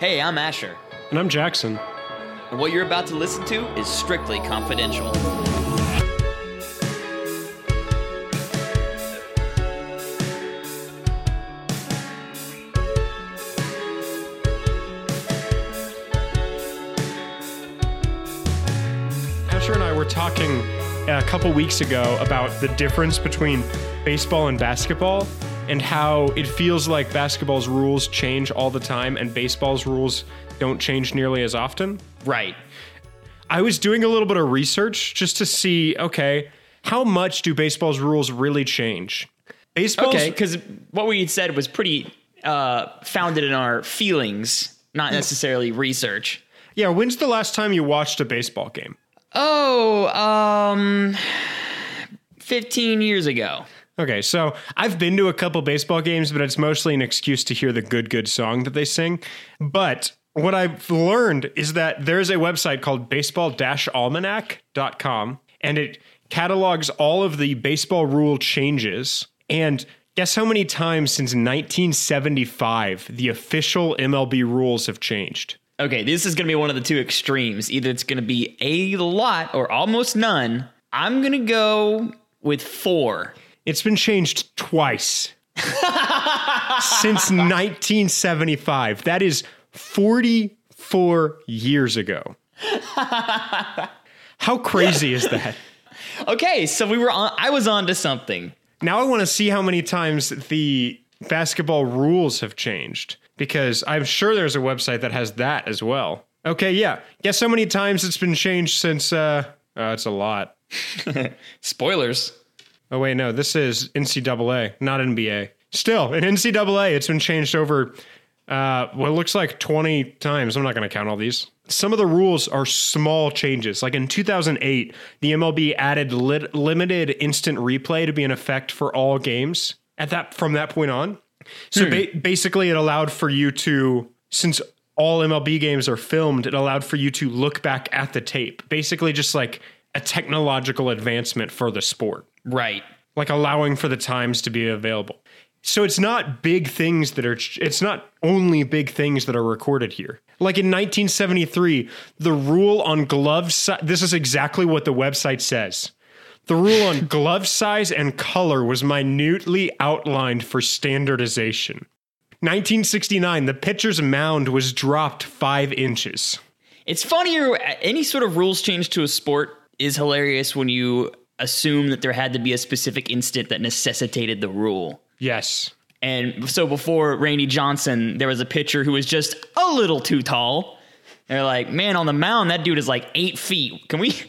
Hey, I'm Asher, And I'm Jackson. and what you're about to listen to is strictly confidential. Asher and I were talking a couple weeks ago about the difference between baseball and basketball and how it feels like basketball's rules change all the time and baseball's rules don't change nearly as often. Right. I was doing a little bit of research just to see, okay, how much do baseball's rules really change? Baseball's Okay, because what we said was pretty uh, founded in our feelings, not necessarily research. Yeah, when's the last time you watched a baseball game? Oh, um, 15 years ago. Okay, so I've been to a couple baseball games, but it's mostly an excuse to hear the good, good song that they sing. But what I've learned is that there's a website called baseball almanac.com, and it catalogs all of the baseball rule changes. And guess how many times since 1975 the official MLB rules have changed? Okay, this is going to be one of the two extremes. Either it's going to be a lot or almost none. I'm going to go with four. It's been changed twice since 1975. That is 44 years ago. How crazy is that? Okay, so we were on. I was on to something. Now I want to see how many times the basketball rules have changed because I'm sure there's a website that has that as well. Okay, yeah. Guess how many times it's been changed since uh, uh it's a lot. Spoilers. Oh wait, no, this is NCAA, not NBA. Still, in NCAA, it's been changed over uh, what looks like 20 times. I'm not going to count all these. Some of the rules are small changes. Like in 2008, the MLB added lit- limited instant replay to be in effect for all games. At that, from that point on, so ba- basically, it allowed for you to, since all MLB games are filmed, it allowed for you to look back at the tape. Basically, just like a technological advancement for the sport Right. like allowing for the times to be available. So it's not big things that are it's not only big things that are recorded here. Like in 1973, the rule on glove si- this is exactly what the website says. The rule on glove size and color was minutely outlined for standardization. 1969, the pitcher's mound was dropped 5 inches. It's funnier. Any sort of rules change to a sport is hilarious when you assume that there had to be a specific instant that necessitated the rule. Yes. And so before Randy Johnson, there was a pitcher who was just a little too tall. They're like, man, on the mound, that dude is like eight feet. Can we, can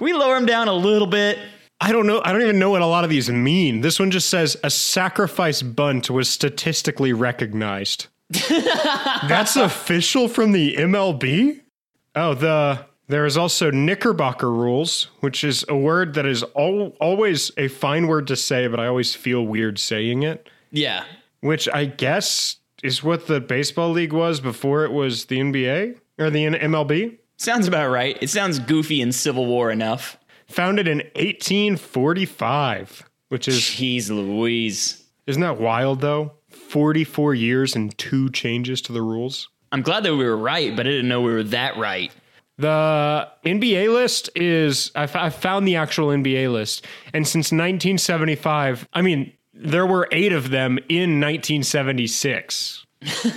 we lower him down a little bit? I don't know. I don't even know what a lot of these mean. This one just says a sacrifice bunt was statistically recognized. That's official from the MLB? Oh, the there is also Knickerbocker rules, which is a word that is al- always a fine word to say, but I always feel weird saying it, Yeah. which I guess is what the baseball league was before it was the NBA or the N- MLB. Sounds about right. It sounds goofy and Civil War enough. Founded in 1845, which is Jeez Louise. Isn't that wild though? 44 years and two changes to the rules. I'm glad that we were right, but I didn't know we were that right. The NBA list is, I, f- I found the actual NBA list. And since 1975, I mean, there were eight of them in 1976.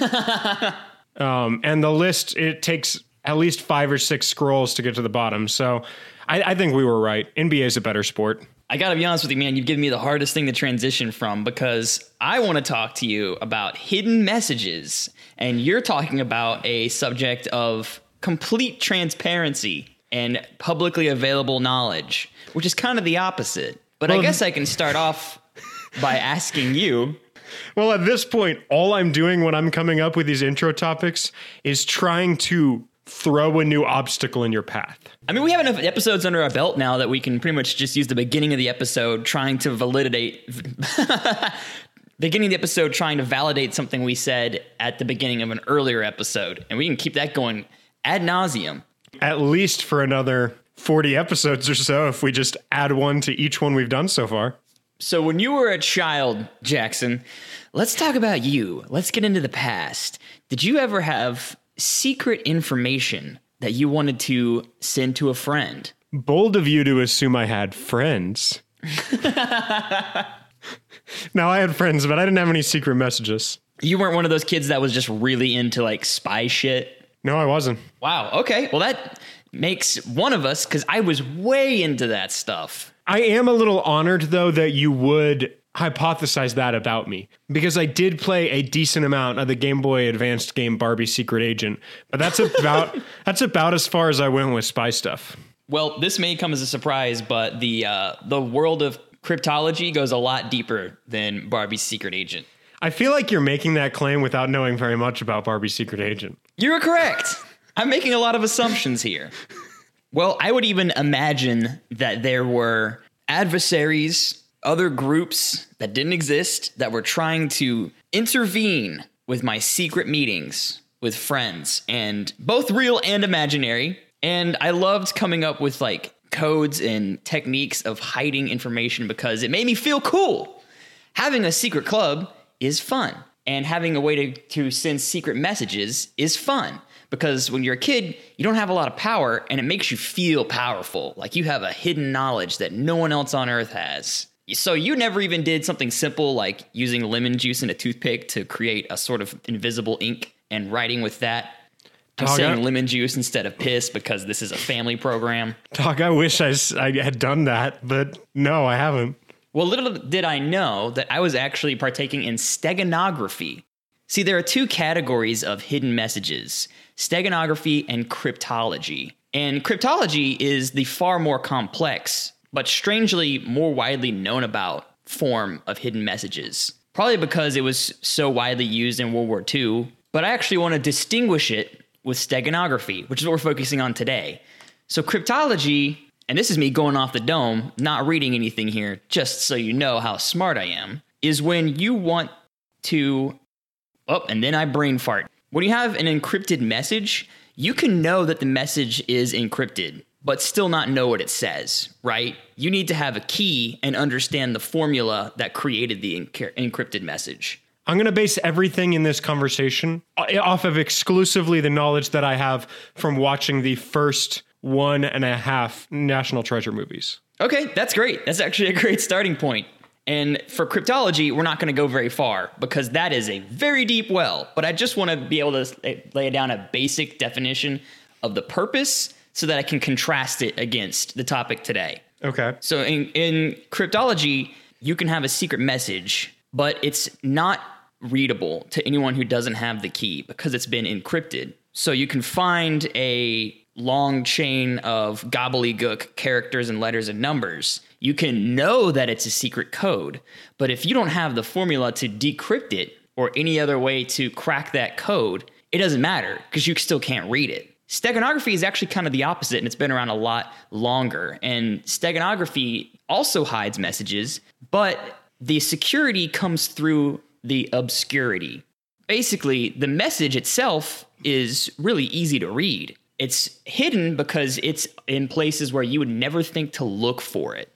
um, and the list, it takes at least five or six scrolls to get to the bottom. So I, I think we were right. NBA is a better sport. I gotta be honest with you, man. You've given me the hardest thing to transition from because I want to talk to you about hidden messages, and you're talking about a subject of complete transparency and publicly available knowledge, which is kind of the opposite. But I guess I can start off by asking you. Well, at this point, all I'm doing when I'm coming up with these intro topics is trying to throw a new obstacle in your path. I mean, we have enough episodes under our belt now that we can pretty much just use the beginning of the episode trying to validate. beginning of the episode trying to validate something we said at the beginning of an earlier episode, and we can keep that going ad nauseum. At least for another 40 episodes or so, if we just add one to each one we've done so far. So, when you were a child, Jackson, let's talk about you. Let's get into the past. Did you ever have secret information that you wanted to send to a friend? Bold of you to assume I had friends. now, I had friends, but I didn't have any secret messages. You weren't one of those kids that was just really into like spy shit. No, I wasn't. Wow. Okay. Well, that makes one of us because I was way into that stuff. I am a little honored, though, that you would hypothesize that about me because I did play a decent amount of the Game Boy Advanced game Barbie Secret Agent, but that's about that's about as far as I went with spy stuff. Well, this may come as a surprise, but the uh, the world of cryptology goes a lot deeper than Barbie's Secret Agent. I feel like you're making that claim without knowing very much about Barbie's Secret Agent. You're correct. I'm making a lot of assumptions here. Well, I would even imagine that there were adversaries, other groups that didn't exist that were trying to intervene with my secret meetings with friends, and both real and imaginary. And I loved coming up with like codes and techniques of hiding information because it made me feel cool. Having a secret club is fun. And having a way to, to send secret messages is fun because when you're a kid, you don't have a lot of power and it makes you feel powerful. Like you have a hidden knowledge that no one else on earth has. So you never even did something simple like using lemon juice and a toothpick to create a sort of invisible ink and writing with that. I'm Dog, saying I- lemon juice instead of piss because this is a family program. Dog, I wish I, I had done that, but no, I haven't. Well, little did I know that I was actually partaking in steganography. See, there are two categories of hidden messages steganography and cryptology. And cryptology is the far more complex, but strangely more widely known about form of hidden messages. Probably because it was so widely used in World War II, but I actually want to distinguish it with steganography, which is what we're focusing on today. So, cryptology, and this is me going off the dome, not reading anything here, just so you know how smart I am, is when you want to. Oh, and then I brain fart. When you have an encrypted message, you can know that the message is encrypted, but still not know what it says, right? You need to have a key and understand the formula that created the enc- encrypted message. I'm going to base everything in this conversation uh, off of exclusively the knowledge that I have from watching the first one and a half National Treasure movies. Okay, that's great. That's actually a great starting point. And for cryptology, we're not going to go very far because that is a very deep well. But I just want to be able to eh, lay down a basic definition of the purpose so that I can contrast it against the topic today. Okay. So in, in cryptology, you can have a secret message, but it's not readable to anyone who doesn't have the key because it's been encrypted. So you can find a long chain of gobbledygook characters and letters and numbers. You can know that it's a secret code, but if you don't have the formula to decrypt it or any other way to crack that code, it doesn't matter because you still can't read it. Steganography is actually kind of the opposite, and it's been around a lot longer. And steganography also hides messages, but the security comes through the obscurity. Basically, the message itself is really easy to read. It's hidden because it's in places where you would never think to look for it.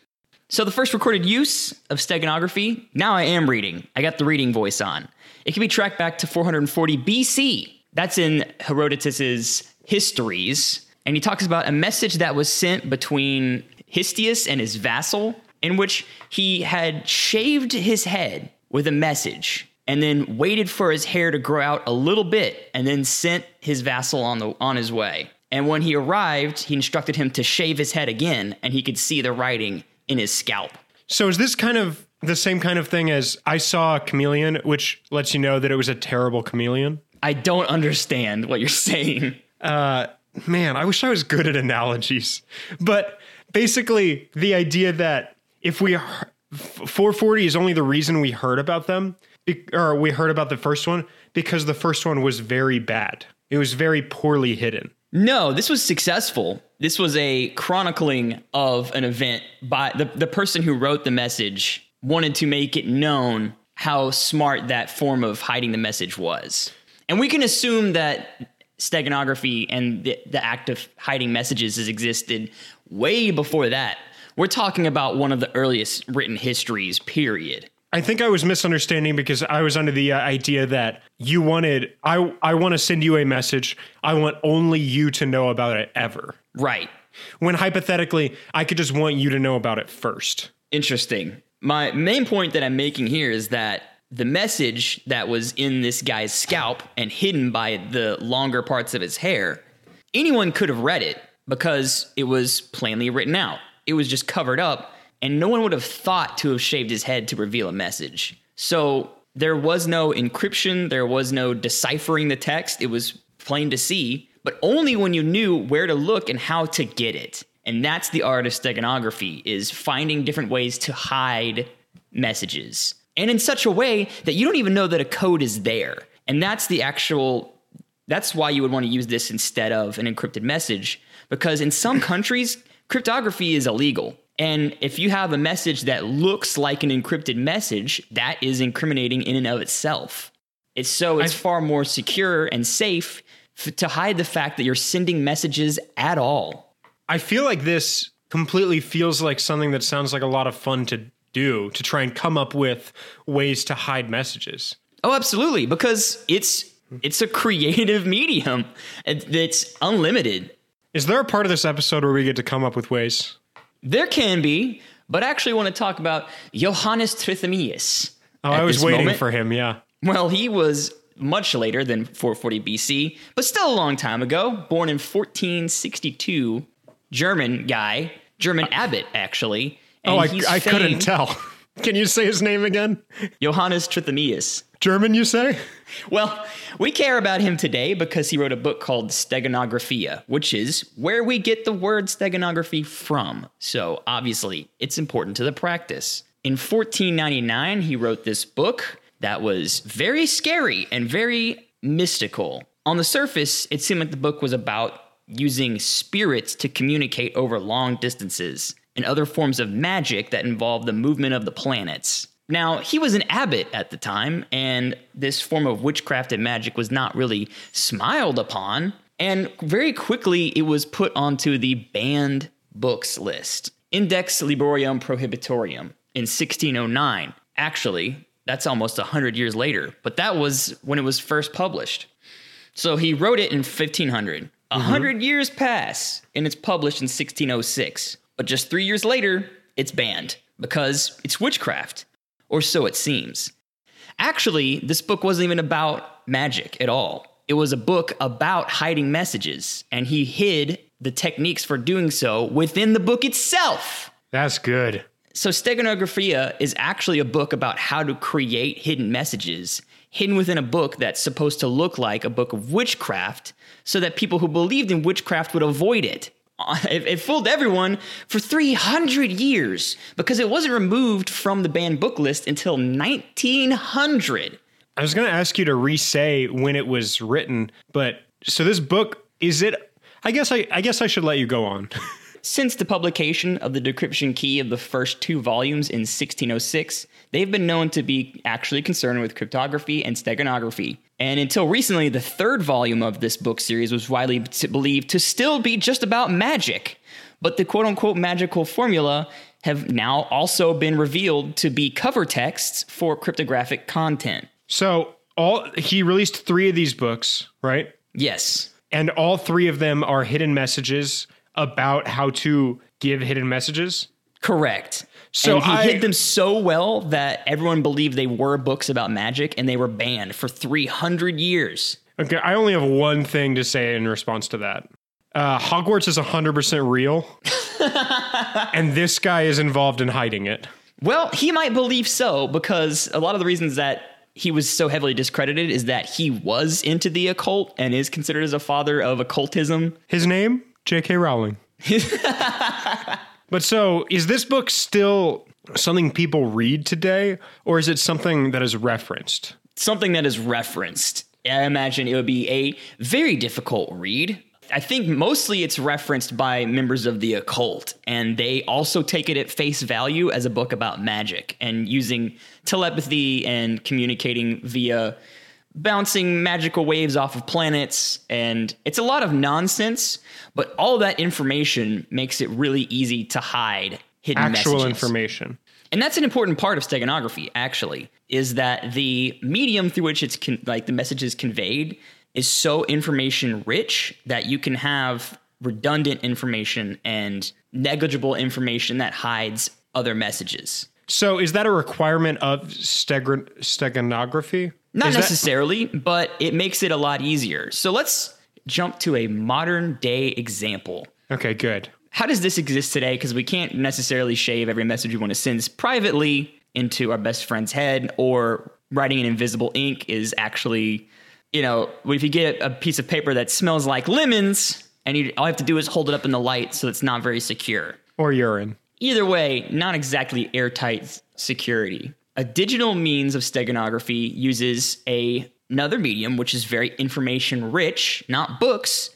So, the first recorded use of steganography, now I am reading. I got the reading voice on. It can be tracked back to 440 BC. That's in Herodotus's Histories. And he talks about a message that was sent between Histiaeus and his vassal, in which he had shaved his head with a message and then waited for his hair to grow out a little bit and then sent his vassal on the on his way. And when he arrived, he instructed him to shave his head again and he could see the writing in his scalp. So is this kind of the same kind of thing as I saw a chameleon, which lets you know that it was a terrible chameleon? I don't understand what you're saying. Uh, man, I wish I was good at analogies. But basically, the idea that if we are, 440 is only the reason we heard about them, or we heard about the first one because the first one was very bad. It was very poorly hidden. No, this was successful. This was a chronicling of an event by the, the person who wrote the message wanted to make it known how smart that form of hiding the message was. And we can assume that steganography and the, the act of hiding messages has existed way before that. We're talking about one of the earliest written histories, period. I think I was misunderstanding because I was under the uh, idea that you wanted I I want to send you a message. I want only you to know about it ever. Right. When hypothetically, I could just want you to know about it first. Interesting. My main point that I'm making here is that the message that was in this guy's scalp and hidden by the longer parts of his hair, anyone could have read it because it was plainly written out. It was just covered up, and no one would have thought to have shaved his head to reveal a message. So there was no encryption, there was no deciphering the text. It was plain to see, but only when you knew where to look and how to get it. And that's the art of steganography is finding different ways to hide messages. And in such a way that you don't even know that a code is there. And that's the actual that's why you would want to use this instead of an encrypted message because in some countries cryptography is illegal. And if you have a message that looks like an encrypted message, that is incriminating in and of itself. It's so it's far more secure and safe f- to hide the fact that you're sending messages at all. I feel like this completely feels like something that sounds like a lot of fun to do to try and come up with ways to hide messages. Oh, absolutely, because it's it's a creative medium that's unlimited. Is there a part of this episode where we get to come up with ways? There can be, but I actually want to talk about Johannes Trithemius. Oh, I was waiting moment. for him, yeah. Well, he was much later than 440 BC, but still a long time ago, born in 1462, German guy, German abbot, actually. oh, I, I couldn't tell. Can you say his name again? Johannes Trithemius. German, you say? Well, we care about him today because he wrote a book called Steganographia, which is where we get the word steganography from. So obviously, it's important to the practice. In 1499, he wrote this book that was very scary and very mystical. On the surface, it seemed like the book was about using spirits to communicate over long distances and other forms of magic that involved the movement of the planets. Now, he was an abbot at the time, and this form of witchcraft and magic was not really smiled upon. And very quickly, it was put onto the banned books list Index Librorum Prohibitorum in 1609. Actually, that's almost 100 years later, but that was when it was first published. So he wrote it in 1500. A mm-hmm. hundred years pass, and it's published in 1606. But just three years later, it's banned because it's witchcraft or so it seems. Actually, this book wasn't even about magic at all. It was a book about hiding messages, and he hid the techniques for doing so within the book itself. That's good. So, Steganographia is actually a book about how to create hidden messages hidden within a book that's supposed to look like a book of witchcraft so that people who believed in witchcraft would avoid it. It, it, fooled everyone for 300 years because it wasn't removed from the banned book list until 1900. I was going to ask you to re-say when it was written, but so this book is it? I guess I, I guess I should let you go on. Since the publication of the decryption key of the first two volumes in 1606, they've been known to be actually concerned with cryptography and steganography. And until recently, the third volume of this book series was widely believed to still be just about magic. But the quote unquote magical formula have now also been revealed to be cover texts for cryptographic content. So, all he released 3 of these books, right? Yes. And all 3 of them are hidden messages about how to give hidden messages? Correct. So and he I, hid them so well that everyone believed they were books about magic and they were banned for 300 years. Okay, I only have one thing to say in response to that. Uh, Hogwarts is 100% real, and this guy is involved in hiding it. Well, he might believe so because a lot of the reasons that he was so heavily discredited is that he was into the occult and is considered as a father of occultism. His name? J.K. Rowling. but so, is this book still something people read today, or is it something that is referenced? Something that is referenced. I imagine it would be a very difficult read. I think mostly it's referenced by members of the occult, and they also take it at face value as a book about magic and using telepathy and communicating via bouncing magical waves off of planets. And it's a lot of nonsense, but all that information makes it really easy to hide hidden actual messages. information. And that's an important part of steganography, actually, is that the medium through which it's con- like the message is conveyed is so information rich that you can have redundant information and negligible information that hides other messages. So is that a requirement of steg- steganography? Not Is that- necessarily, but it makes it a lot easier. So let's jump to a modern day example. okay, good. How does this exist today? Because we can't necessarily shave every message we want to send privately into our best friend's head, or writing in invisible ink is actually, you know, if you get a piece of paper that smells like lemons and you, all you have to do is hold it up in the light so it's not very secure. Or urine. Either way, not exactly airtight security. A digital means of steganography uses a, another medium, which is very information rich, not books,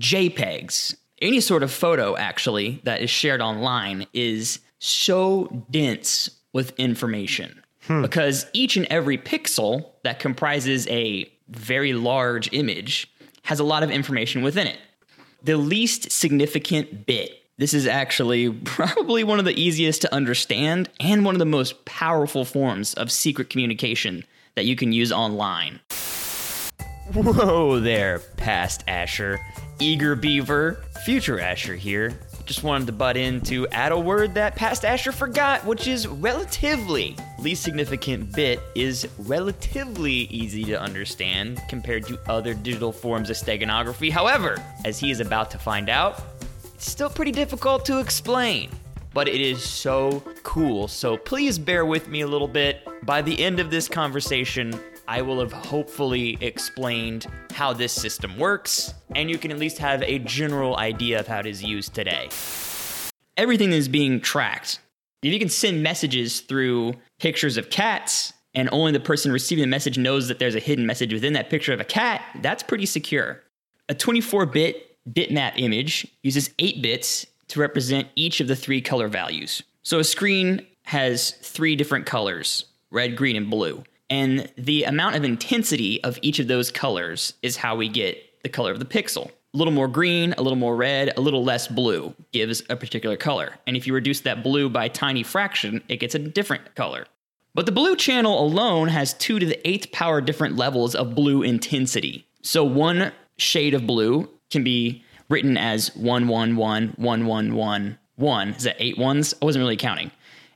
JPEGs. Any sort of photo, actually, that is shared online is so dense with information hmm. because each and every pixel that comprises a very large image has a lot of information within it the least significant bit. This is actually probably one of the easiest to understand and one of the most powerful forms of secret communication that you can use online. Whoa there, past Asher. Eager Beaver, future Asher here. Just wanted to butt in to add a word that past Asher forgot, which is relatively. Least significant bit is relatively easy to understand compared to other digital forms of steganography. However, as he is about to find out, still pretty difficult to explain. But it is so cool, so please bear with me a little bit. By the end of this conversation, I will have hopefully explained how this system works, and you can at least have a general idea of how it is used today. Everything is being tracked. If you can send messages through pictures of cats, and only the person receiving the message knows that there's a hidden message within that picture of a cat, that's pretty secure. A 24 bit bitmap image uses 8 bits to represent each of the three color values. So a screen has three different colors red, green, and blue. And the amount of intensity of each of those colors is how we get the color of the pixel. A little more green, a little more red, a little less blue gives a particular color. And if you reduce that blue by a tiny fraction, it gets a different color. But the blue channel alone has 2 to the 8th power different levels of blue intensity. So one shade of blue can be written as 111, 1111, 1. Is that eight ones? I wasn't really counting.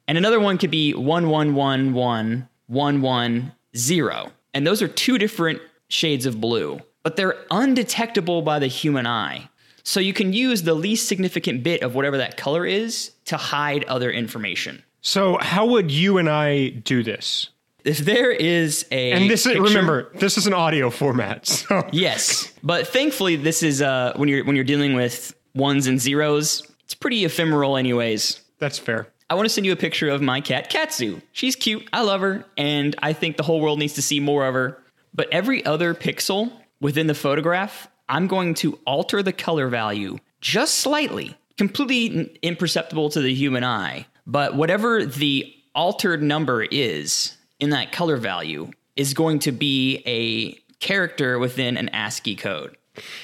And another one could be 1111, 110. And those are two different shades of blue, but they're undetectable by the human eye. So you can use the least significant bit of whatever that color is to hide other information. So how would you and I do this? If there is a And this is remember, this is an audio format. So Yes, but thankfully, this is uh, when you're when you're dealing with ones and zeros. It's pretty ephemeral, anyways. that's fair. I want to send you a picture of my cat Katsu. She's cute. I love her, and I think the whole world needs to see more of her. But every other pixel within the photograph, I'm going to alter the color value just slightly, completely n- imperceptible to the human eye. But whatever the altered number is in that color value is going to be a character within an ASCII code.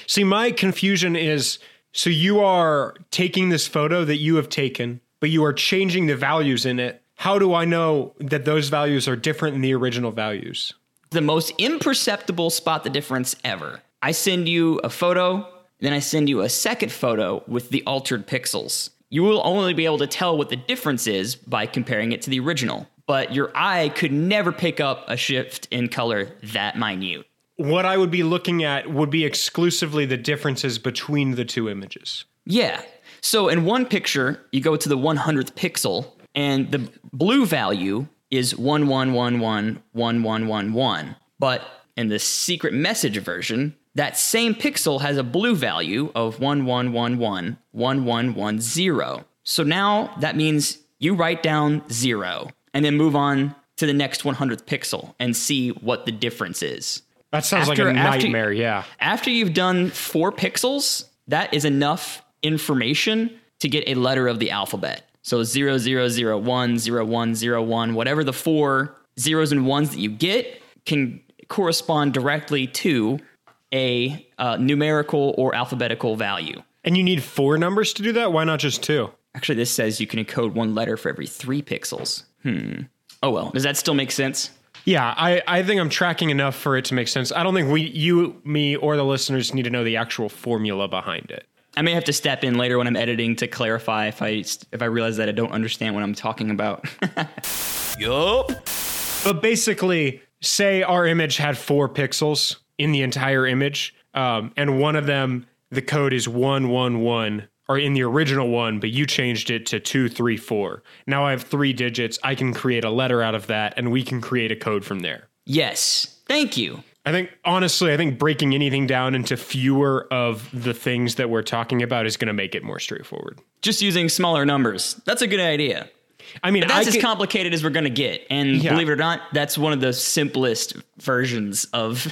See, my confusion is so you are taking this photo that you have taken, but you are changing the values in it. How do I know that those values are different than the original values? the most imperceptible spot the difference ever. I send you a photo, then I send you a second photo with the altered pixels. You will only be able to tell what the difference is by comparing it to the original, but your eye could never pick up a shift in color that minute. What I would be looking at would be exclusively the differences between the two images. Yeah. So in one picture, you go to the 100th pixel, and the blue value is 11111111. But in the secret message version, that same pixel has a blue value of 11111110. So now that means you write down zero and then move on to the next 100th pixel and see what the difference is. That sounds After- like a after- nightmare. yeah. After you've done four pixels, that is enough information to get a letter of the alphabet. So 0001, 0101, whatever the four zeros and ones that you get can correspond directly to a uh, numerical or alphabetical value. And you need four numbers to do that? Why not just two? Actually, this says you can encode one letter for every three pixels. Oh well, does that still make sense? Yeah, I, I think I'm tracking enough for it to make sense. I don't think we, you, me, or the listeners need to know the actual formula behind it. I may have to step in later when I'm editing to clarify if I if I realize that I don't understand what I'm talking about. yup. But basically, say our image had four pixels in the entire image, um, and one of them, the code is 111, or in the original one, but you changed it to 234. Now I have three digits. I can create a letter out of that, and we can create a code from there. Yes. Thank you. I think, honestly, I think breaking anything down into fewer of the things that we're talking about is going to make it more straightforward. Just using smaller numbers. That's a good idea. I mean, That's I as could- complicated as we're going to get. And Yeah. believe it or not, that's one of the simplest versions of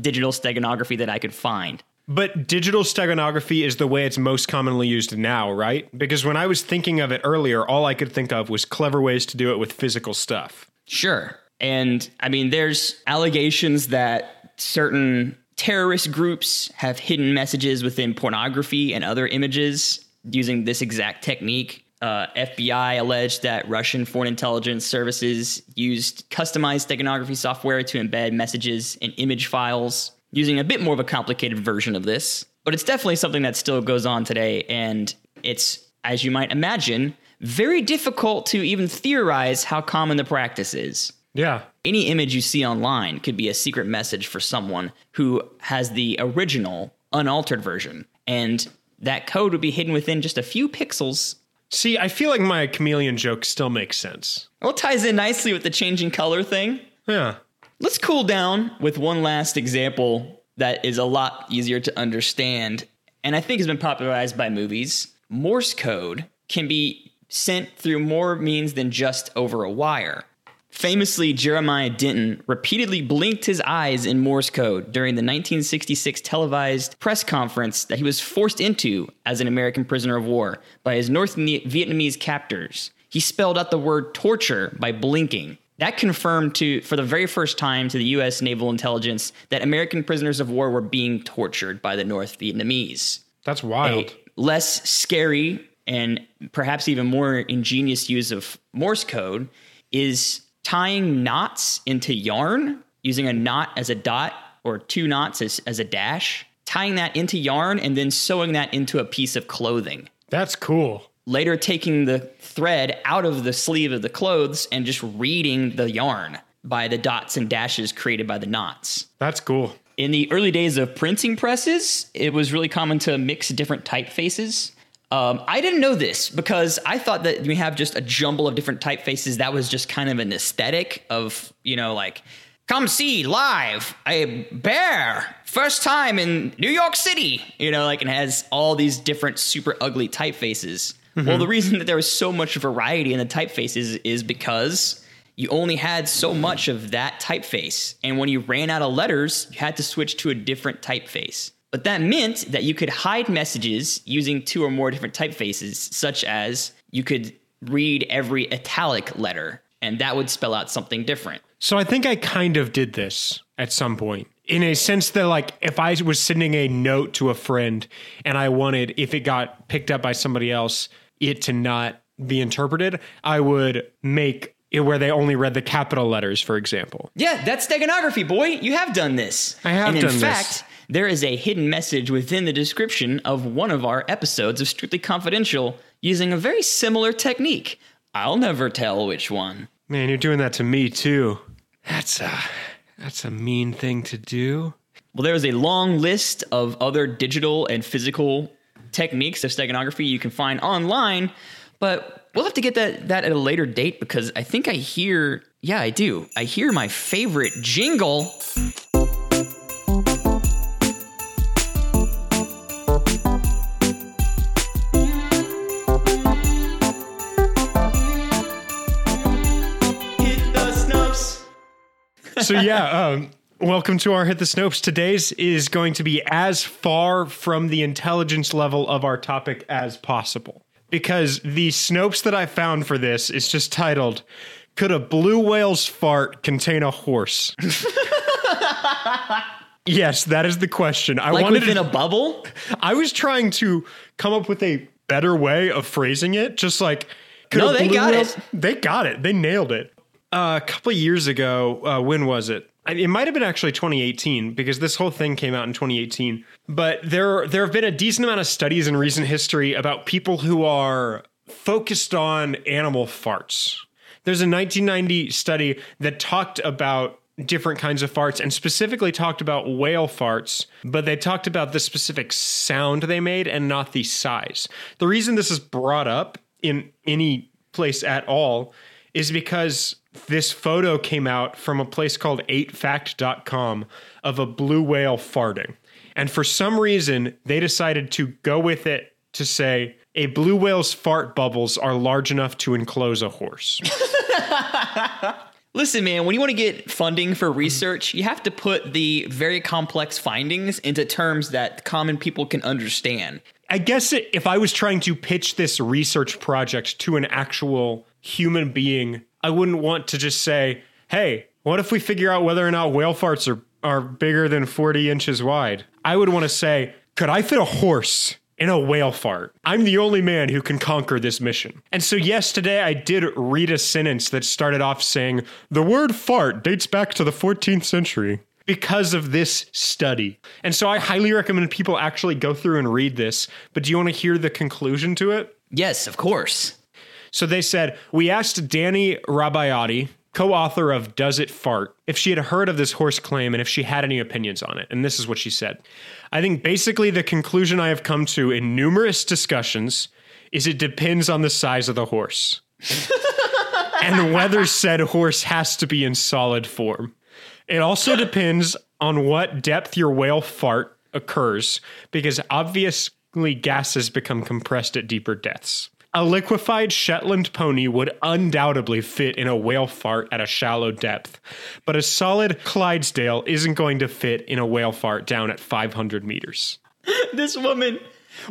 digital steganography that I could find. But digital steganography is the way it's most commonly used now, right? Because when I was thinking of it earlier, all I could think of was clever ways to do it with physical stuff. Sure. And I mean, there's allegations that certain terrorist groups have hidden messages within pornography and other images using this exact technique. Uh, FBI alleged that Russian foreign intelligence services used customized steganography software to embed messages in image files using a bit more of a complicated version of this. But it's definitely something that still goes on today. And it's, as you might imagine, very difficult to even theorize how common the practice is. Yeah. Any image you see online could be a secret message for someone who has the original, unaltered version. And that code would be hidden within just a few pixels. See, I feel like my chameleon joke still makes sense. Well, it ties in nicely with the changing color thing. Yeah. Let's cool down with one last example that is a lot easier to understand and I think has been popularized by movies. Morse code can be sent through more means than just over a wire. Famously, Jeremiah Denton repeatedly blinked his eyes in Morse code during the 1966 televised press conference that he was forced into as an American prisoner of war by his North Vietnamese captors. He spelled out the word torture by blinking. That confirmed to for the very first time to the US naval intelligence that American prisoners of war were being tortured by the North Vietnamese That's wild. a less scary and perhaps even more ingenious use of Morse code is tying knots into yarn, using a knot as a dot or two knots as, as a dash, tying that into yarn and then sewing that into a piece of clothing. That's cool. Later, taking the thread out of the sleeve of the clothes and just reading the yarn by the dots and dashes created by the knots. That's cool. In the early days of printing presses, it was really common to mix different typefaces. Um, I didn't know this because I thought that we have just a jumble of different typefaces. That was just kind of an aesthetic of, you know, like, come see live a bear, first time in New York City, you know, like, and has all these different super ugly typefaces. Well, the mm-hmm. reason that there was so much variety in the typefaces is because you only had so much of that typeface. And when you ran out of letters, you had to switch to a different typeface. But that meant that you could hide messages using two or more different typefaces, such as you could read every italic letter, and that would spell out something different. So I think I kind of did this at some point. In a sense that like if I was sending a note to a friend and I wanted if it got picked up by somebody else it to not be interpreted, I would make it where they only read the capital letters for example. Yeah, that's steganography, boy. You have done this. I have and in done this. fact, there is a hidden message within the description of one of our episodes of Strictly Confidential using a very similar technique. I'll never tell which one. Man, you're doing that to me too. That's a that's a mean thing to do. Well, there is a long list of other digital and physical techniques of steganography you can find online, but we'll have to get that, that at a later date because I think I hear, yeah, I do. I hear my favorite jingle. So yeah, um, welcome to our hit the Snopes. Today's is going to be as far from the intelligence level of our topic as possible because the Snopes that I found for this is just titled "Could a blue whale's fart contain a horse?" yes, that is the question. I Like wanted within to, a bubble? I was trying to come up with a better way of phrasing it, just like No, a they got it. They got it. They nailed it. Uh, a couple years ago, uh, when was it? It might have been actually 2018 because this whole thing came out in 2018. But there, there have been a decent amount of studies in recent history about people who are focused on animal farts. There's a 1990 study that talked about different kinds of farts and specifically talked about whale farts, but they talked about the specific sound they made and not the size. The reason this is brought up in any place at all is because this photo came out from a place called 8fact.com of a blue whale farting. And for some reason, they decided to go with it to say a blue whale's fart bubbles are large enough to enclose a horse. Listen, man, when you want to get funding for research, you have to put the very complex findings into terms that common people can understand. I guess if I was trying to pitch this research project to an actual human being, I wouldn't want to just say, hey, what if we figure out whether or not whale farts are, are bigger than 40 inches wide? I would want to say, could I fit a horse in a whale fart? I'm the only man who can conquer this mission. And so, yes, today I did read a sentence that started off saying, the word fart dates back to the 14th century because of this study. And so I highly recommend people actually go through and read this. But do you want to hear the conclusion to it? Yes, of course. So they said, We asked Dani Rabaiotti, co author of Does It Fart, if she had heard of this horse claim and if she had any opinions on it. And this is what she said I think basically the conclusion I have come to in numerous discussions is it depends on the size of the horse and whether said horse has to be in solid form. It also depends on what depth your whale fart occurs, because obviously gases become compressed at deeper depths. A liquefied Shetland pony would undoubtedly fit in a whale fart at a shallow depth, but a solid Clydesdale isn't going to fit in a whale fart down at 500 meters. This woman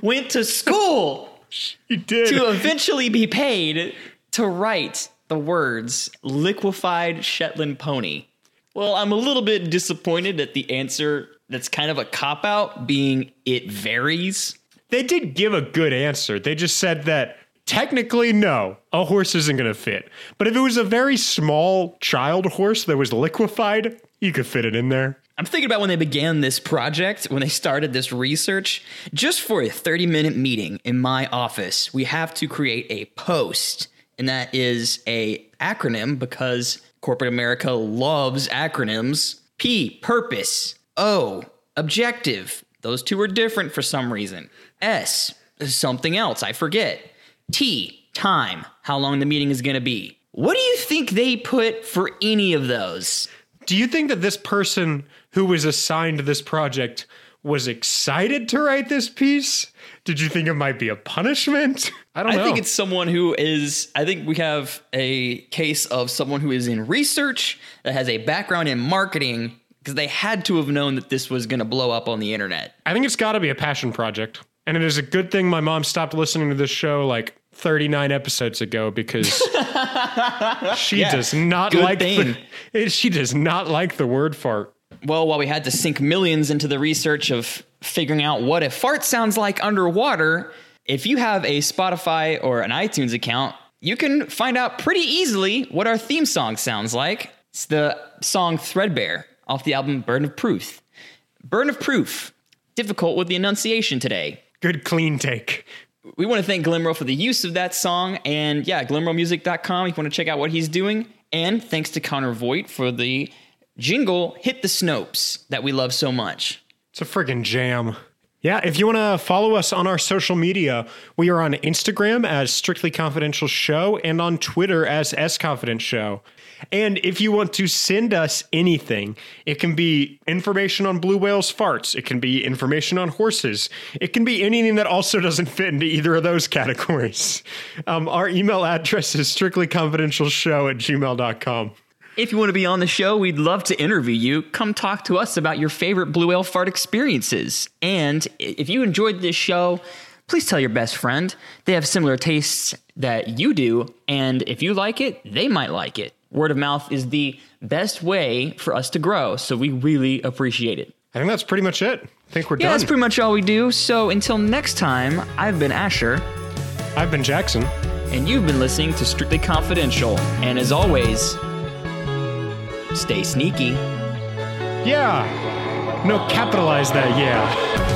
went to school You did. to eventually be paid to write the words liquefied Shetland pony. Well, I'm a little bit disappointed at the answer that's kind of a cop out being it varies. They did give a good answer. They just said that technically, no, a horse isn't going to fit. But if it was a very small child horse that was liquefied, you could fit it in there. I'm thinking about when they began this project, when they started this research. Just for a 30 minute meeting in my office, we have to create a post, and that is a acronym because corporate America loves acronyms. P, purpose. O, objective. Those two are different for some reason. S, something else, I forget. T, time, how long the meeting is going to be. What do you think they put for any of those? Do you think that this person who was assigned this project was excited to write this piece? Did you think it might be a punishment? I don't I know. I think it's someone who is. I think we have a case of someone who is in research that has a background in marketing because they had to have known that this was going to blow up on the internet. I think it's got to be a passion project. And it is a good thing my mom stopped listening to this show like 39 episodes ago because she Yeah, does not good like thing. the, she does not like the word fart. Well, while we had to sink millions into the research of figuring out what a fart sounds like underwater, if you have a Spotify or an iTunes account, you can find out pretty easily what our theme song sounds like. It's the song Threadbare off the album Burn of Proof. Burn of Proof. Difficult with the enunciation today. Good clean take. We want to thank Glimro for the use of that song. And yeah, glimromusic.com if you want to check out what he's doing. And thanks to Connor Voigt for the jingle Hit the Snopes that we love so much. It's a friggin' jam. Yeah, if you want to follow us on our social media, we are on Instagram as Strictly Confidential Show and on Twitter as S Confident Show. And if you want to send us anything, it can be information on blue whales farts, it can be information on horses, it can be anything that also doesn't fit into either of those categories. Um, our email address is strictlyconfidentialshow at gmail.com. If you want to be on the show, we'd love to interview you. Come talk to us about your favorite Blue Whale fart experiences. And if you enjoyed this show, please tell your best friend. They have similar tastes that you do. And if you like it, they might like it. Word of mouth is the best way for us to grow. So we really appreciate it. I think that's pretty much it. I think we're Yeah, done. that's pretty much all we do. So until next time, I've been Asher. I've been Jackson. And you've been listening to Strictly Confidential. And as always, stay sneaky. Yeah. No, capitalize that, yeah.